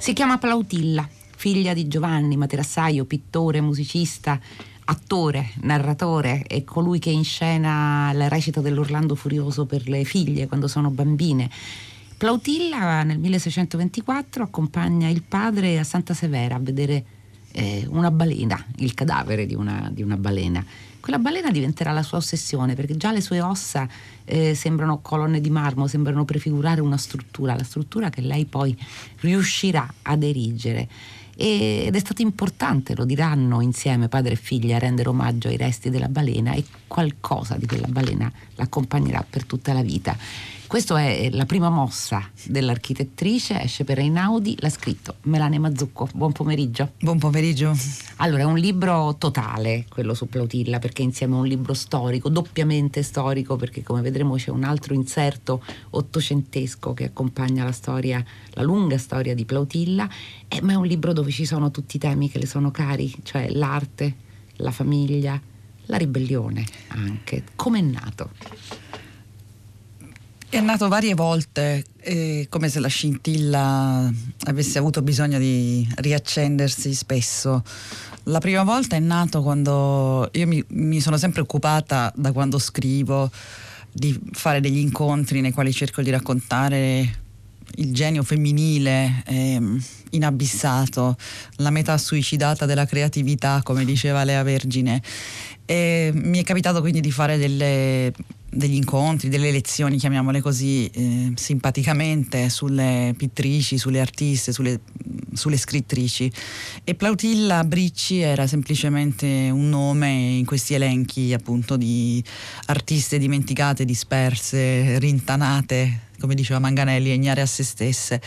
Si chiama Plautilla, figlia di Giovanni Materassaio, pittore, musicista, attore, narratore, è colui che inscena la recita dell'Orlando Furioso per le figlie quando sono bambine. Plautilla nel 1624 accompagna il padre a Santa Severa a vedere eh, una balena, il cadavere di una, di una, balena. Quella balena diventerà la sua ossessione perché già le sue ossa eh, sembrano colonne di marmo, sembrano prefigurare una struttura, la struttura che lei poi riuscirà ad erigere ed è stato importante, lo diranno insieme padre e figlia, rendere omaggio ai resti della balena e qualcosa di quella balena l'accompagnerà per tutta la vita. Questa è la prima mossa dell'architettrice, esce per Einaudi, l'ha scritto Melania Mazzucco. Buon pomeriggio. Buon pomeriggio. Allora, è un libro totale, quello su Plautilla, perché insieme è un libro storico, doppiamente storico, perché come vedremo c'è un altro inserto ottocentesco che accompagna la storia, la lunga storia di Plautilla, eh, ma è un libro dove ci sono tutti i temi che le sono cari, cioè l'arte, la famiglia, la ribellione anche. Come è nato? È nato varie volte, eh, come se la scintilla avesse avuto bisogno di riaccendersi spesso. La prima volta è nato quando io mi, mi sono sempre occupata da quando scrivo di fare degli incontri nei quali cerco di raccontare il genio femminile eh, inabissato, la metà suicidata della creatività, come diceva Lea Vergine. E mi è capitato quindi di fare delle degli incontri, delle lezioni, chiamiamole così, eh, simpaticamente, sulle pittrici, sulle artiste, sulle, sulle, scrittrici. E Plautilla Bricci era semplicemente un nome in questi elenchi appunto di artiste dimenticate, disperse, rintanate come diceva Manganelli, egnare a se stesse.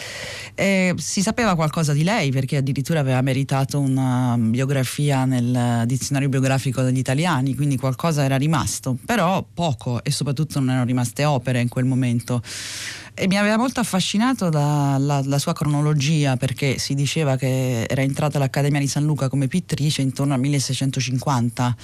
E si sapeva qualcosa di lei perché addirittura aveva meritato una biografia nel dizionario biografico degli italiani, quindi qualcosa era rimasto, però poco e soprattutto non erano rimaste opere in quel momento. E mi aveva molto affascinato la, la, la, sua cronologia perché si diceva che era entrata all'Accademia di San Luca come pittrice intorno al 1650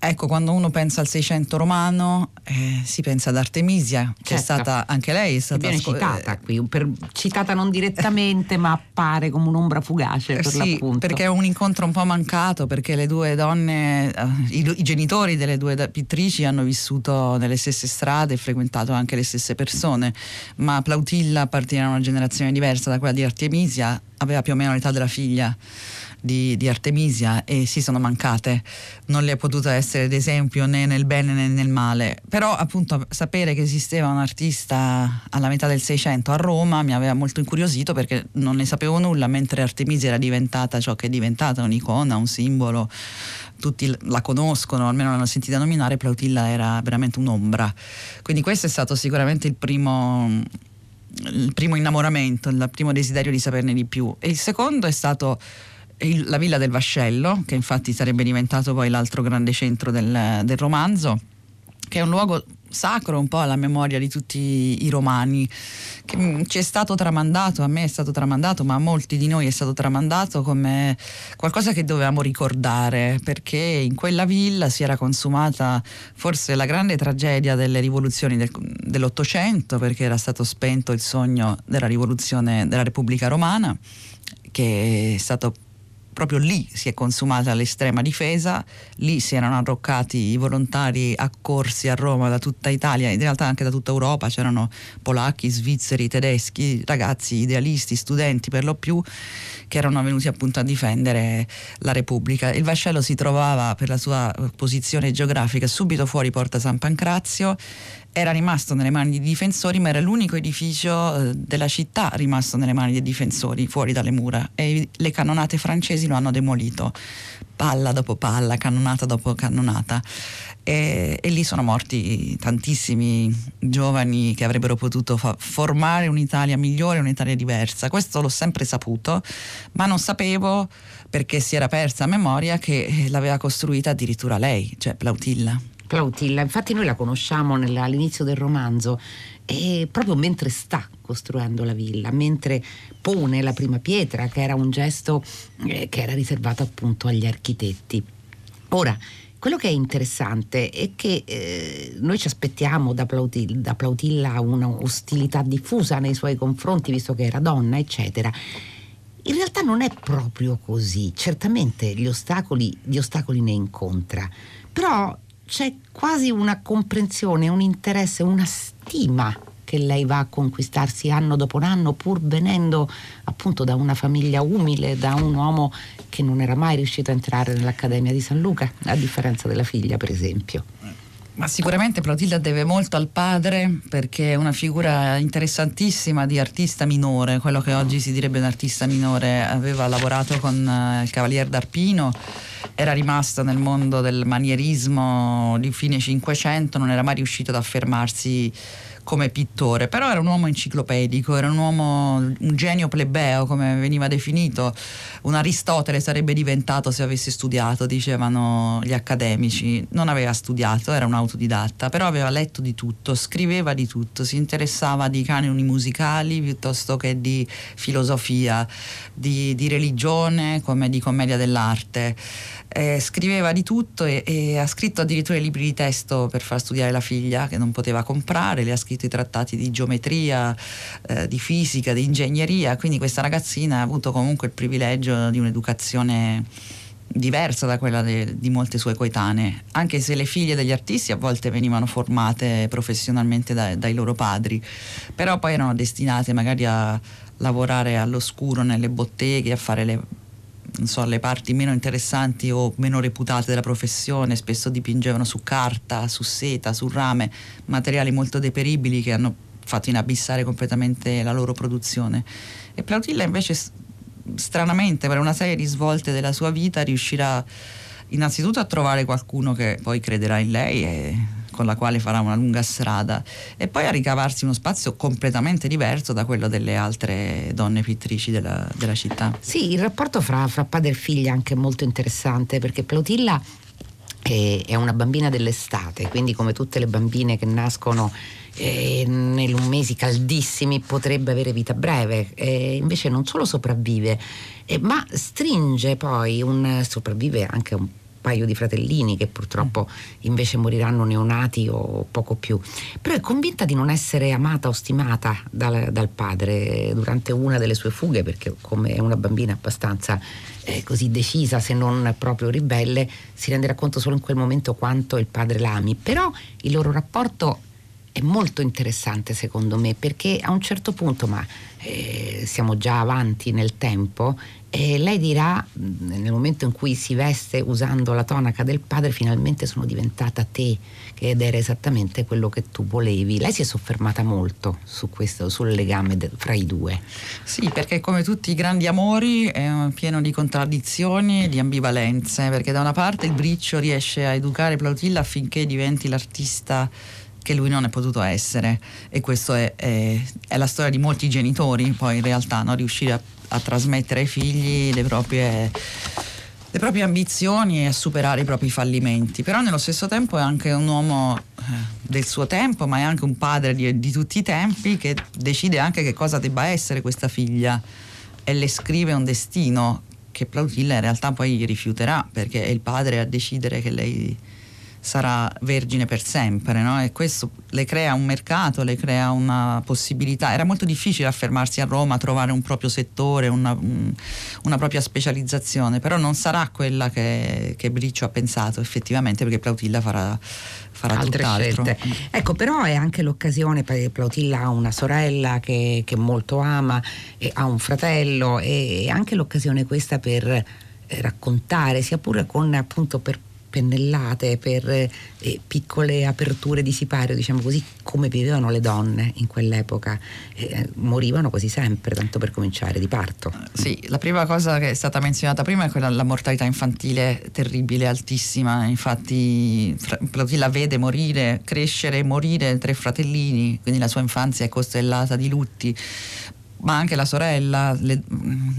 Ecco, quando uno pensa al Seicento romano eh, si pensa ad Artemisia, che è certo. stata anche lei è stata viene sco- citata eh, qui, per, citata non direttamente, ma appare come un'ombra fugace per sì, l'appunto. perché è un incontro un po' mancato, perché le due donne, eh, i, i, genitori delle due pittrici hanno vissuto nelle stesse strade e frequentato anche le stesse persone, ma Plautilla appartiene a una generazione diversa da quella di Artemisia, aveva più o meno l'età della figlia di, di, Artemisia e si sono mancate, non le è potuta essere d'esempio né nel bene né nel male, però appunto sapere che esisteva un artista alla metà del Seicento a Roma mi aveva molto incuriosito perché non ne sapevo nulla, mentre Artemisia era diventata ciò che è diventata, un'icona, un simbolo tutti la conoscono, almeno l'hanno sentita nominare, Plautilla era veramente un'ombra. Quindi questo è stato sicuramente il primo, il primo innamoramento, il primo desiderio di saperne di più. E il secondo è stato il, la Villa del Vascello, che infatti sarebbe diventato poi l'altro grande centro del, del romanzo, che è un luogo sacro un po' alla memoria di tutti i romani, che mm, ci è stato tramandato, a me è stato tramandato, ma a molti di noi è stato tramandato come qualcosa che dovevamo ricordare, perché in quella villa si era consumata forse la grande tragedia delle rivoluzioni del, dell'Ottocento, perché era stato spento il sogno della rivoluzione della Repubblica Romana, che è stato proprio lì si è consumata l'estrema difesa, lì si erano arroccati i volontari accorsi a Roma da tutta Italia, in realtà anche da tutta Europa, c'erano polacchi, svizzeri, tedeschi, ragazzi idealisti, studenti per lo più, che erano venuti appunto a difendere la Repubblica. Il vascello si trovava per la sua posizione geografica subito fuori Porta San Pancrazio era rimasto nelle mani dei difensori, ma era l'unico edificio eh, della città rimasto nelle mani dei difensori, fuori dalle mura, e le cannonate francesi lo hanno demolito, palla dopo palla, cannonata dopo cannonata. E, e lì sono morti tantissimi giovani che avrebbero potuto fa- formare un'Italia migliore, un'Italia diversa. Questo l'ho sempre saputo, ma non sapevo perché si era persa a memoria che l'aveva costruita addirittura lei, cioè Plautilla. Plautilla, infatti noi la conosciamo all'inizio del romanzo e proprio mentre sta costruendo la villa, mentre pone la prima pietra, che era un gesto eh, che era riservato appunto agli architetti. Ora, quello che è interessante è che eh, noi ci aspettiamo da Plautilla, da Plautilla una ostilità diffusa nei suoi confronti, visto che era donna, eccetera. In realtà non è proprio così, certamente gli ostacoli, gli ostacoli ne incontra, però c'è quasi una comprensione, un interesse, una stima che lei va a conquistarsi anno dopo anno, pur venendo appunto da una famiglia umile, da un uomo che non era mai riuscito a entrare nell'Accademia di San Luca, a differenza della figlia, per esempio. Ma sicuramente Clotilda deve molto al padre perché è una figura interessantissima di artista minore, quello che oggi si direbbe un artista minore. Aveva lavorato con uh, il Cavalier d'Arpino, era rimasto nel mondo del manierismo di fine Cinquecento, non era mai riuscito ad affermarsi come pittore, però era un uomo enciclopedico, era un uomo, un genio plebeo come veniva definito, un Aristotele sarebbe diventato se avesse studiato, dicevano gli accademici, non aveva studiato, era un autodidatta, però aveva letto di tutto, scriveva di tutto, si interessava di canoni musicali piuttosto che di filosofia, di, di religione come di commedia dell'arte. Eh, scriveva di tutto e, e, ha scritto addirittura libri di testo per far studiare la figlia che non poteva comprare, le ha scritto i trattati di geometria, eh, di fisica, di ingegneria, quindi questa ragazzina ha avuto comunque il privilegio di un'educazione diversa da quella de, di molte sue coetanee, anche se le figlie degli artisti a volte venivano formate professionalmente da, dai loro padri, però poi erano destinate magari a lavorare all'oscuro nelle botteghe, a fare le so, le parti meno interessanti o meno reputate della professione, spesso dipingevano su carta, su seta, su rame, materiali molto deperibili che hanno fatto inabissare completamente la loro produzione. E Plautilla invece stranamente per una serie di svolte della sua vita riuscirà innanzitutto a trovare qualcuno che poi crederà in lei e con la quale farà una lunga strada e poi a ricavarsi uno spazio completamente diverso da quello delle altre donne pittrici della, della città. Sì, il rapporto fra, fra padre e figlia è anche molto interessante perché Plautilla è una bambina dell'estate, quindi come tutte le bambine che nascono eh, nei mesi caldissimi potrebbe avere vita breve, eh, invece non solo sopravvive, eh, ma stringe poi un sopravvive anche un paio di fratellini che purtroppo invece moriranno neonati o poco più. Però è convinta di non essere amata o stimata dal, dal padre durante una delle sue fughe, perché come è una bambina abbastanza eh, così decisa, se non proprio ribelle, si renderà conto solo in quel momento quanto il padre l'ami. Però il loro rapporto è molto interessante secondo me perché a un certo punto, ma eh, siamo già avanti nel tempo, e lei dirà, nel momento in cui si veste usando la tonaca del padre, finalmente sono diventata te, ed era esattamente quello che tu volevi. Lei si è soffermata molto su questo, sul legame de- fra i due. Sì, perché come tutti i grandi amori è pieno di contraddizioni e di ambivalenze, perché da una parte il briccio riesce a educare Plautilla affinché diventi l'artista che lui non è potuto essere e questa è, è, è, la storia di molti genitori poi in realtà no? riuscire a a trasmettere ai figli le proprie, le proprie ambizioni e a superare i propri fallimenti. Però nello stesso tempo è anche un uomo eh, del suo tempo, ma è anche un padre di, di tutti i tempi che decide anche che cosa debba essere questa figlia e le scrive un destino che Plautilla in realtà poi rifiuterà perché è il padre a decidere che lei sarà vergine per sempre no? e questo le crea un mercato, le crea una possibilità. Era molto difficile affermarsi a Roma, trovare un proprio settore, una, una propria specializzazione, però non sarà quella che, che Briccio ha pensato effettivamente perché Plautilla farà, farà altre tutt'altro. scelte. Ecco, però è anche l'occasione perché Plautilla ha una sorella che, che molto ama, ha un fratello e è anche l'occasione questa per raccontare, sia pure con appunto per pennellate, per eh, piccole aperture di sipario, diciamo così, come vivevano le donne in quell'epoca. Eh, morivano quasi sempre, tanto per cominciare, di parto. Sì, la prima cosa che è stata menzionata prima è quella della mortalità infantile terribile, altissima. Infatti Plautilla vede morire, crescere e morire tre fratellini, quindi la sua infanzia è costellata di lutti ma anche la sorella, le,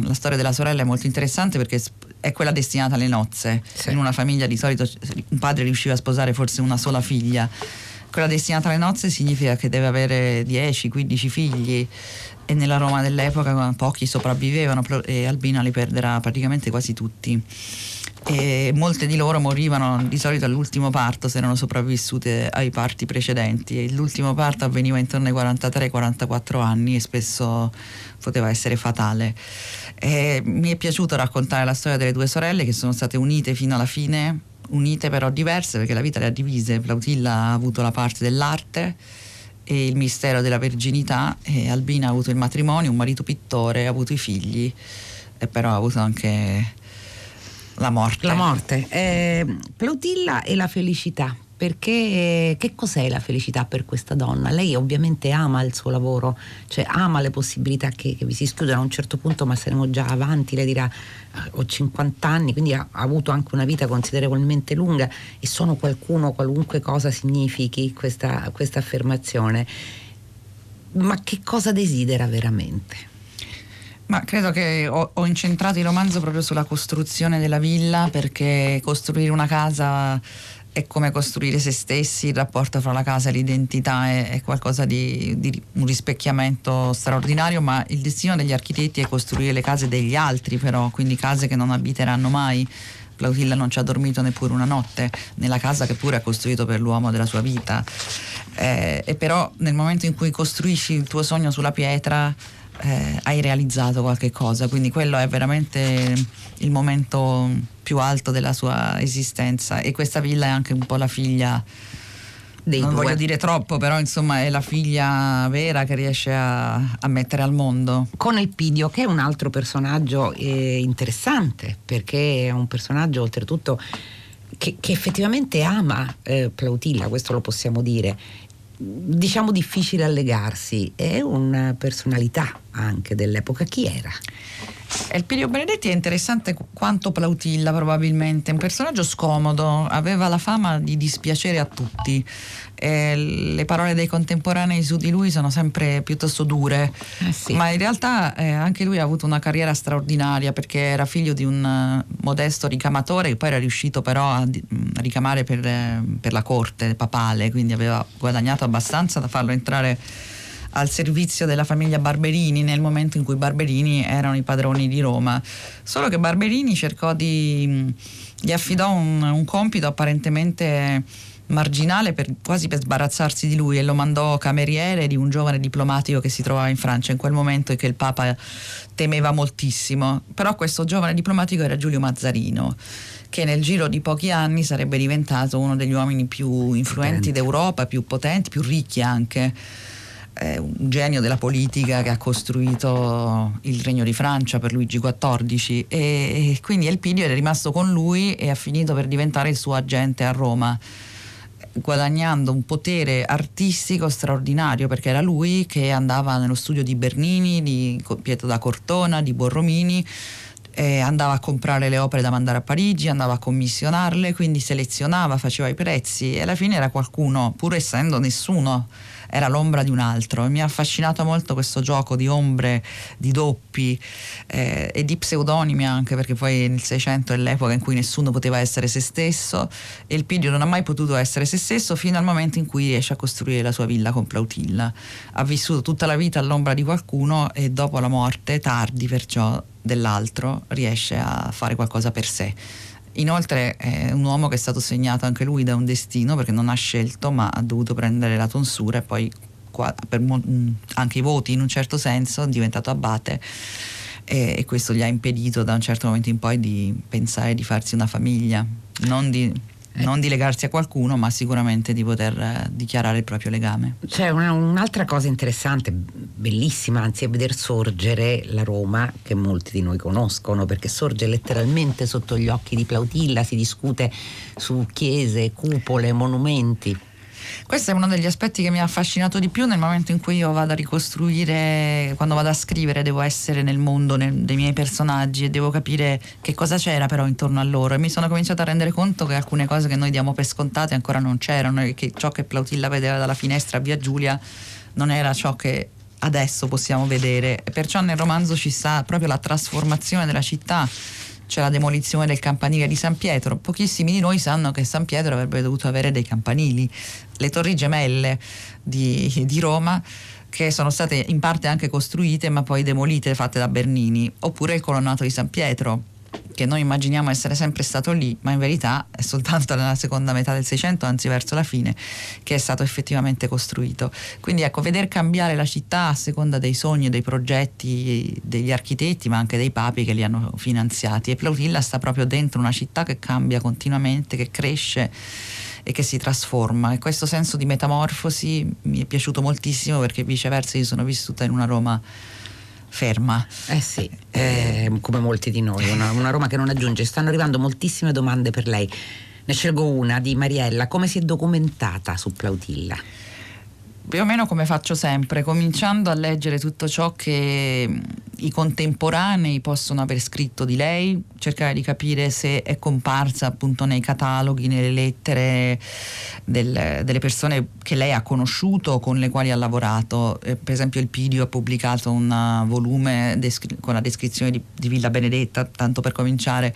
la storia della sorella è molto interessante perché è quella destinata alle nozze. Sì. In una famiglia di solito un padre riusciva a sposare forse una sola figlia. Quella destinata alle nozze significa che deve avere 10-15 figli e nella Roma dell'epoca pochi sopravvivevano e Albina li perderà praticamente quasi tutti. E molte di loro morivano di solito all'ultimo parto se erano sopravvissute ai parti precedenti e l'ultimo parto avveniva intorno ai 43-44 anni e spesso poteva essere fatale. E mi è piaciuto raccontare la storia delle due sorelle che sono state unite fino alla fine, unite però diverse perché la vita le ha divise. Plautilla ha avuto la parte dell'arte e il mistero della verginità e Albina ha avuto il matrimonio, un marito pittore, ha avuto i figli e però ha avuto anche la morte. La morte. Eh, Plautilla e la felicità. Perché che cos'è la felicità per questa donna? Lei ovviamente ama il suo lavoro, cioè ama le possibilità che, che vi si schiudono a un certo punto, ma saremo già avanti, lei dirà eh, ho 50 anni, quindi ha, avuto anche una vita considerevolmente lunga e sono qualcuno, qualunque cosa significhi questa, questa affermazione. Ma che cosa desidera veramente? Ma credo che ho, ho, incentrato il romanzo proprio sulla costruzione della villa perché costruire una casa è come costruire se stessi, il rapporto fra la casa e l'identità è, è qualcosa di, di, un rispecchiamento straordinario, ma il destino degli architetti è costruire le case degli altri però, quindi case che non abiteranno mai. Plautilla non ci ha dormito neppure una notte nella casa che pure ha costruito per l'uomo della sua vita. Eh, e però nel momento in cui costruisci il tuo sogno sulla pietra eh, hai realizzato qualche cosa, quindi quello è veramente il momento più alto della sua esistenza e questa villa è anche un po' la figlia dei non due. voglio dire troppo, però insomma è la figlia vera che riesce a, a mettere al mondo. Con Elpidio, che è un altro personaggio eh, interessante, perché è un personaggio oltretutto che, che effettivamente ama eh, Plautilla, questo lo possiamo dire, diciamo difficile allegarsi, è una personalità anche dell'epoca. Chi era? Elpidio Benedetti è interessante quanto Plautilla probabilmente, un personaggio scomodo, aveva la fama di dispiacere a tutti, eh, le parole dei contemporanei su di lui sono sempre piuttosto dure, eh sì. ma in realtà eh, anche lui ha avuto una carriera straordinaria perché era figlio di un uh, modesto ricamatore che poi era riuscito però a, mm, ricamare per, eh, per la corte papale, quindi aveva guadagnato abbastanza da farlo entrare al servizio della famiglia Barberini nel momento in cui Barberini erano i padroni di Roma. Solo che Barberini cercò di gli affidò un, un compito apparentemente marginale per, quasi per sbarazzarsi di lui e lo mandò cameriere di un giovane diplomatico che si trovava in Francia in quel momento e che il Papa temeva moltissimo. Però questo giovane diplomatico era Giulio Mazzarino che nel giro di pochi anni sarebbe diventato uno degli uomini più influenti potenti. d'Europa, più potenti, più ricchi anche. È un genio della politica che ha costruito il Regno di Francia per Luigi XIV e, e quindi Elpidio è rimasto con lui e ha finito per diventare il suo agente a Roma guadagnando un potere artistico straordinario perché era lui che andava nello studio di Bernini, di Pietro da Cortona, di Borromini eh, andava a comprare le opere da mandare a Parigi, andava a commissionarle, quindi selezionava, faceva i prezzi e alla fine era qualcuno, pur essendo nessuno era l'ombra di un altro mi ha affascinato molto questo gioco di ombre, di doppi eh, e di pseudonimi anche perché poi nel 600 è l'epoca in cui nessuno poteva essere se stesso e il Pidio non ha mai potuto essere se stesso fino al momento in cui riesce a costruire la sua villa con Plautilla. Ha vissuto tutta la vita all'ombra di qualcuno e dopo la morte, tardi perciò, dell'altro riesce a fare qualcosa per sé. Inoltre è un uomo che è stato segnato anche lui da un destino perché non ha scelto ma ha dovuto prendere la tonsura e poi per mo- anche i voti in un certo senso è diventato abate e, e questo gli ha impedito da un certo momento in poi di pensare di farsi una famiglia, non di eh. Non di legarsi a qualcuno, ma sicuramente di poter eh, dichiarare il proprio legame. C'è una, un'altra cosa interessante, bellissima, anzi, è vedere sorgere la Roma che molti di noi conoscono, perché sorge letteralmente sotto gli occhi di Plautilla, si discute su chiese, cupole, monumenti. Questo è uno degli aspetti che mi ha affascinato di più nel momento in cui io vado a ricostruire, quando vado a scrivere, devo essere nel mondo nel, dei miei personaggi e devo capire che cosa c'era però intorno a loro. E mi sono cominciata a rendere conto che alcune cose che noi diamo per scontate ancora non c'erano e che ciò che Plautilla vedeva dalla finestra a Via Giulia non era ciò che adesso possiamo vedere. Perciò nel romanzo ci sta proprio la trasformazione della città c'è la demolizione del campanile di San Pietro. Pochissimi di noi sanno che San Pietro avrebbe dovuto avere dei campanili. Le torri gemelle di, di Roma che sono state in parte anche costruite ma poi demolite, fatte da Bernini, oppure il colonnato di San Pietro che noi immaginiamo essere sempre stato lì, ma in verità è soltanto nella seconda metà del Seicento, anzi verso la fine, che è stato effettivamente costruito. Quindi ecco, veder cambiare la città a seconda dei sogni dei progetti degli architetti, ma anche dei papi che li hanno finanziati. E Plautilla sta proprio dentro una città che cambia continuamente, che cresce e che si trasforma e questo senso di metamorfosi mi è piaciuto moltissimo perché viceversa io sono vissuta in una Roma ferma. Eh sì, eh, come molti di noi, una, una Roma che non aggiunge. Stanno arrivando moltissime domande per lei. Ne scelgo una di Mariella. Come si è documentata su Plautilla? Più o meno come faccio sempre, cominciando a leggere tutto ciò che mm, i contemporanei possono aver scritto di lei, cercare di capire se è comparsa appunto nei cataloghi, nelle lettere del, delle persone che lei ha conosciuto con le quali ha lavorato. Eh, per esempio il Pidio ha pubblicato un uh, volume descri- con la descrizione di, di Villa Benedetta, tanto per cominciare.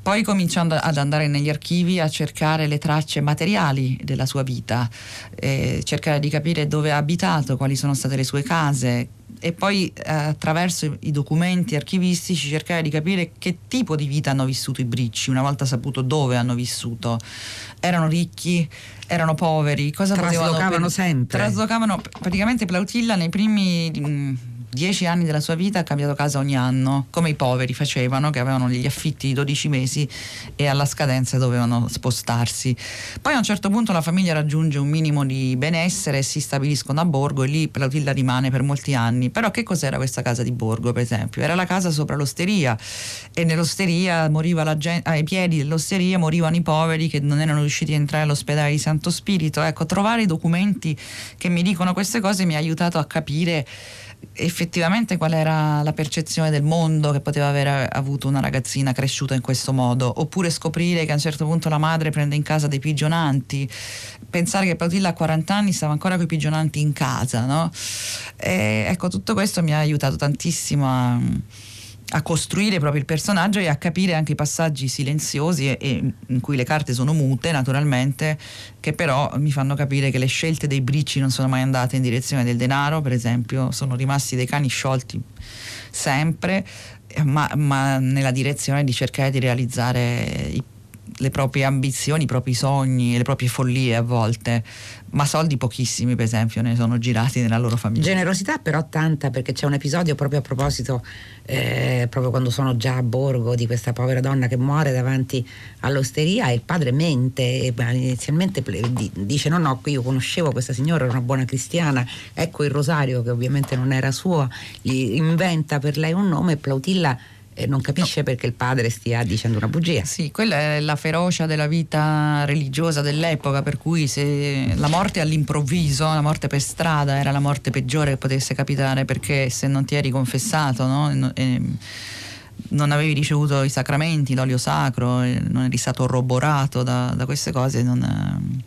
Poi cominciando ad andare negli archivi a cercare le tracce materiali della sua vita, eh, cercare di capire dove ha abitato, quali sono state le sue case e poi eh, attraverso i documenti archivistici cercare di capire che tipo di vita hanno vissuto i bricci, una volta saputo dove hanno vissuto. Erano ricchi, erano poveri, cosa traslocavano potevano... sempre. Traslocavano praticamente Plautilla nei primi mm, dieci anni della sua vita ha cambiato casa ogni anno, come i poveri facevano, che avevano gli affitti di 12 mesi e alla scadenza dovevano spostarsi. Poi a un certo punto la famiglia raggiunge un minimo di benessere e si stabiliscono a Borgo e lì Plautilla rimane per molti anni. Però che cos'era questa casa di Borgo, per esempio? Era la casa sopra l'osteria e nell'osteria moriva la gente, ai piedi dell'osteria morivano i poveri che non erano riusciti a entrare all'ospedale di Santo Spirito. Ecco, trovare i documenti che mi dicono queste cose mi ha aiutato a capire effettivamente qual era la percezione del mondo che poteva aver avuto una ragazzina cresciuta in questo modo, oppure scoprire che a un certo punto la madre prende in casa dei pigionanti, pensare che Plautilla a 40 anni stava ancora con i pigionanti in casa, no? E, ecco, tutto questo mi ha aiutato tantissimo a a costruire proprio il personaggio e a capire anche i passaggi silenziosi e, e, in cui le carte sono mute naturalmente, che però mi fanno capire che le scelte dei bricci non sono mai andate in direzione del denaro, per esempio, sono rimasti dei cani sciolti sempre, ma, ma nella direzione di cercare di realizzare i le proprie ambizioni, i propri sogni, le proprie follie a volte, ma soldi pochissimi per esempio ne sono girati nella loro famiglia. Generosità però tanta perché c'è un episodio proprio a proposito, eh, proprio quando sono già a Borgo, di questa povera donna che muore davanti all'osteria e il padre mente, e, inizialmente dice no no, io conoscevo questa signora, era una buona cristiana, ecco il rosario che ovviamente non era suo, gli inventa per lei un nome e Plautilla e non capisce no. perché il padre stia dicendo una bugia. Sì, quella è la ferocia della vita religiosa dell'epoca, per cui se la morte all'improvviso, la morte per strada era la morte peggiore che potesse capitare perché se non ti eri confessato, no? e, non avevi ricevuto i sacramenti, l'olio sacro, non eri stato roborato da, da queste cose, non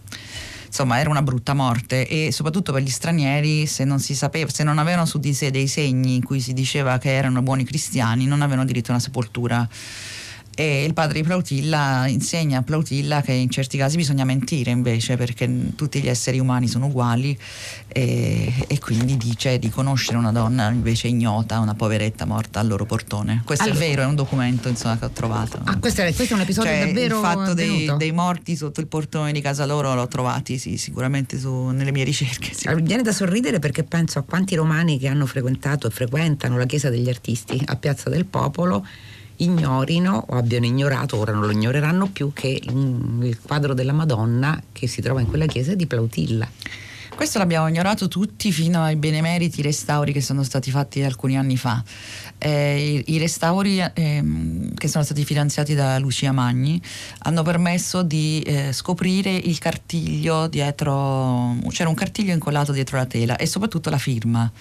insomma era una brutta morte e soprattutto per gli stranieri se non si sapeva, se non avevano su di sé dei segni in cui si diceva che erano buoni cristiani non avevano diritto a una sepoltura e il padre di Plautilla insegna a Plautilla che in certi casi bisogna mentire invece perché tutti gli esseri umani sono uguali e, e quindi dice di conoscere una donna invece ignota, una poveretta morta al loro portone. Questo allora, è vero, è un documento insomma, che ho trovato. Ah, questo è, questo è un episodio cioè, davvero Il fatto dei, dei, morti sotto il portone di casa loro l'ho trovati sì, sicuramente su, nelle mie ricerche. Sì. Allora, viene da sorridere perché penso a quanti romani che hanno frequentato e frequentano la chiesa degli artisti a Piazza del Popolo ignorino o abbiano ignorato, ora non lo ignoreranno più, che il quadro della Madonna che si trova in quella chiesa è di Plautilla. Questo l'abbiamo ignorato tutti fino ai benemeriti restauri che sono stati fatti alcuni anni fa. Eh, i, i, restauri eh, che sono stati finanziati da Lucia Magni hanno permesso di eh, scoprire il cartiglio dietro, c'era un cartiglio incollato dietro la tela e soprattutto la firma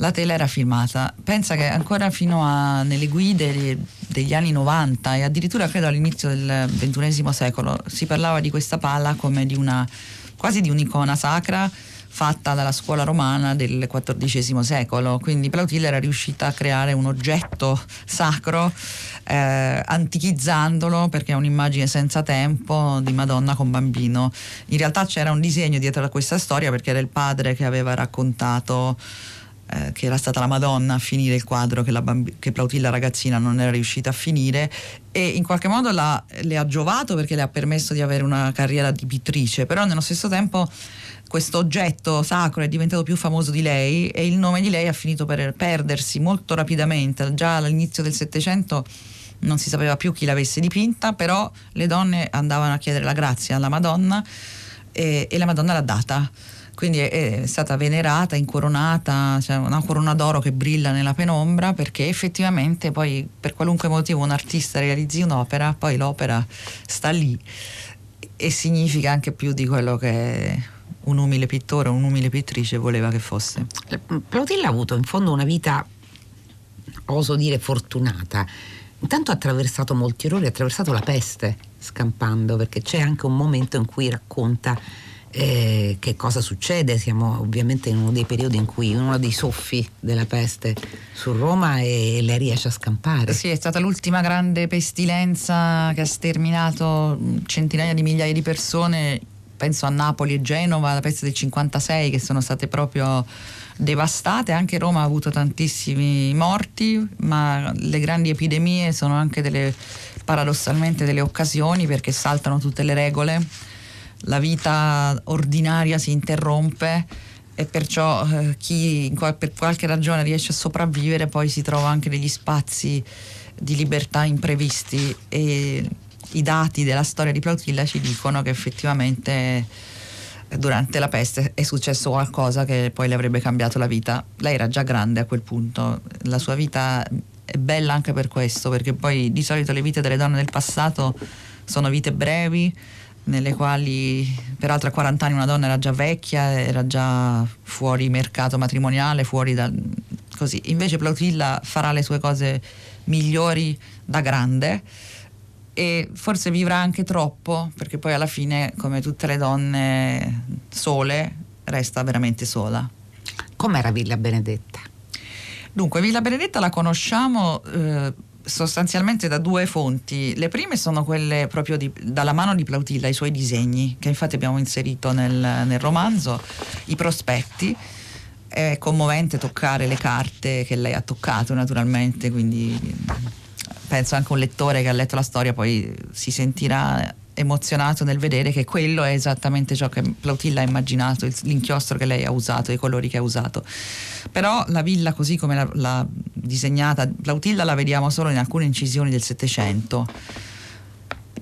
la tela era firmata. Pensa che ancora fino a, nelle guide degli anni 90 e addirittura credo all'inizio del XXI secolo si parlava di questa pala come di una quasi di un'icona sacra fatta dalla scuola romana del XIV secolo. Quindi Plautilla era riuscita a creare un oggetto sacro eh, antichizzandolo perché è un'immagine senza tempo di Madonna con bambino. In realtà c'era un disegno dietro a questa storia perché era il padre che aveva raccontato eh, che era stata la Madonna a finire il quadro che, bamb- che, Plautilla ragazzina non era riuscita a finire e in qualche modo la, le ha giovato perché le ha permesso di avere una carriera di pittrice, però nello stesso tempo questo oggetto sacro è diventato più famoso di lei e il nome di lei ha finito per perdersi molto rapidamente. Già all'inizio del Settecento non si sapeva più chi l'avesse dipinta, però le donne andavano a chiedere la grazia alla Madonna e, e la Madonna l'ha data. Quindi è, è stata venerata, incoronata, cioè una corona d'oro che brilla nella penombra perché effettivamente poi per qualunque motivo un artista realizzi un'opera, poi l'opera sta lì e significa anche più di quello che un umile pittore, un'umile pittrice voleva che fosse. Plautilla ha avuto in fondo una vita, oso dire, fortunata. Intanto ha attraversato molti errori, ha attraversato la peste scampando, perché c'è anche un momento in cui racconta eh, che cosa succede. Siamo ovviamente in uno dei periodi in cui uno dei soffi della peste su Roma e lei riesce a scampare. Sì, è stata l'ultima grande pestilenza che ha sterminato centinaia di migliaia di persone penso a Napoli e Genova, la peste del 56 che sono state proprio devastate, anche Roma ha avuto tantissimi morti, ma le grandi epidemie sono anche delle, paradossalmente delle occasioni perché saltano tutte le regole, la vita ordinaria si interrompe e perciò eh, chi qual- per qualche ragione riesce a sopravvivere poi si trova anche degli spazi di libertà imprevisti e i dati della storia di Plautilla ci dicono che effettivamente durante la peste è successo qualcosa che poi le avrebbe cambiato la vita. Lei era già grande a quel punto, la sua vita è bella anche per questo, perché poi di solito le vite delle donne del passato sono vite brevi, nelle quali peraltro a 40 anni una donna era già vecchia, era già fuori mercato matrimoniale, fuori da... così. Invece Plautilla farà le sue cose migliori da grande e forse vivrà anche troppo perché poi alla fine come tutte le donne sole resta veramente sola. Com'era Villa Benedetta? Dunque Villa Benedetta la conosciamo eh, sostanzialmente da due fonti. Le prime sono quelle proprio di, dalla mano di Plautilla, i suoi disegni, che infatti abbiamo inserito nel, nel romanzo, i prospetti. È commovente toccare le carte che lei ha toccato naturalmente, quindi penso anche un lettore che ha letto la storia poi si sentirà emozionato nel vedere che quello è esattamente ciò che Plautilla ha immaginato, l'inchiostro che lei ha usato, i colori che ha usato. Però la villa così come l'ha, l'ha disegnata, Plautilla la vediamo solo in alcune incisioni del Settecento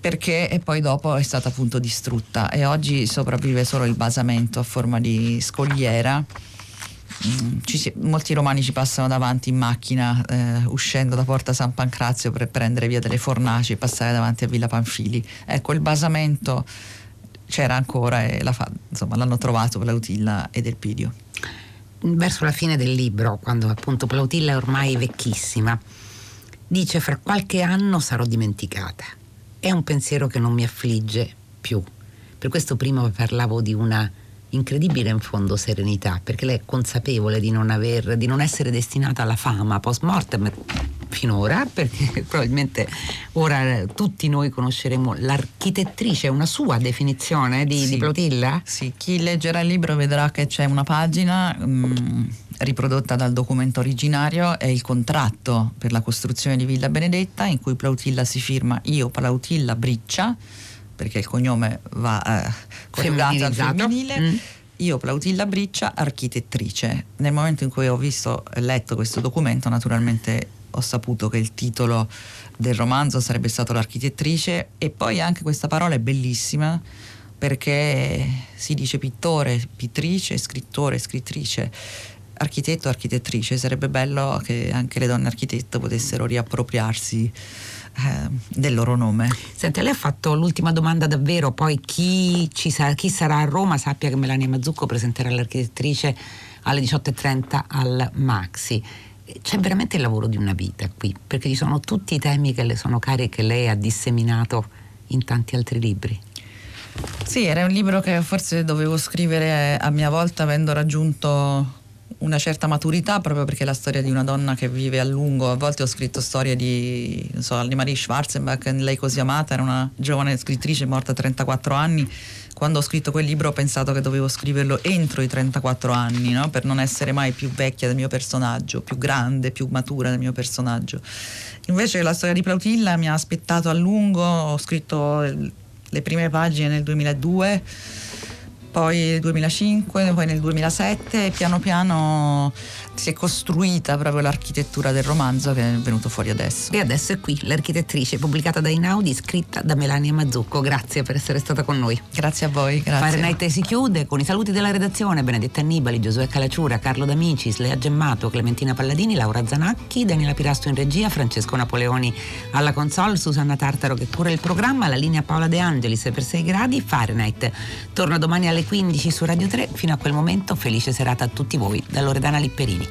perché e poi dopo è stata appunto distrutta e oggi sopravvive solo il basamento a forma di scogliera si, molti romani ci passano davanti in macchina eh, uscendo da Porta San Pancrazio per prendere via delle fornaci e passare davanti a Villa Panfili. Ecco, il basamento c'era ancora e la fa, insomma, l'hanno trovato Plautilla ed Elpidio. Verso la fine del libro, quando appunto Plautilla è ormai vecchissima, dice fra qualche anno sarò dimenticata. È un pensiero che non mi affligge più. Per questo prima parlavo di una incredibile in fondo serenità, perché lei è consapevole di non, aver, di non essere destinata alla fama post mortem finora, perché probabilmente ora tutti noi conosceremo l'architettrice, una sua definizione di, sì, di Plotilla? Sì, chi leggerà il libro vedrà che c'è una pagina mm, riprodotta dal documento originario, è il contratto per la costruzione di Villa Benedetta, in cui Plautilla si firma io Plautilla Briccia, perché il cognome va eh, coniugato al femminile. Mm. Io, Plautilla Briccia, architettrice. Nel momento in cui ho visto e letto questo documento, naturalmente ho saputo che il titolo del romanzo sarebbe stato l'architettrice e poi anche questa parola è bellissima perché si dice pittore, pittrice, scrittore, scrittrice, architetto, architettrice. Sarebbe bello che anche le donne architetto potessero riappropriarsi eh, del loro nome. Senti, lei ha fatto l'ultima domanda davvero, poi chi, sa, chi sarà a Roma sappia che Melania Mazzucco presenterà l'architettrice alle 18.30 al Maxi. C'è veramente il lavoro di una vita qui, perché ci sono tutti i temi che le sono cari e che lei ha disseminato in tanti altri libri. Sì, era un libro che forse dovevo scrivere a mia volta avendo raggiunto una certa maturità proprio perché è la storia di una donna che vive a lungo. A volte ho scritto storie di so, Annemarie Schwarzenbach, lei così amata, era una giovane scrittrice morta a 34 anni. Quando ho scritto quel libro ho pensato che dovevo scriverlo entro i 34 anni, no? per non essere mai più vecchia del mio personaggio, più grande, più matura del mio personaggio. Invece la storia di Plautilla mi ha aspettato a lungo, ho scritto le prime pagine nel 2002 poi nel 2005, poi nel 2007 e piano piano si è costruita proprio l'architettura del romanzo che è venuto fuori adesso. E adesso è qui, l'architettrice pubblicata da Inaudi, scritta da Melania Mazzucco. Grazie per essere stata con noi. Grazie a voi, grazie. Fahrenheit si chiude con i saluti della redazione, Benedetta Annibali, Giosuè Calacciura, Carlo D'Amicis, Lea Gemmato, Clementina Palladini, Laura Zanacchi, Daniela Pirasto in regia, Francesco Napoleoni alla console, Susanna Tartaro che cura il programma, la linea Paola De Angelis per 6 gradi, Fahrenheit. Torna domani alle 15 su Radio 3, fino a quel momento felice serata a tutti voi da Loredana Lipperini.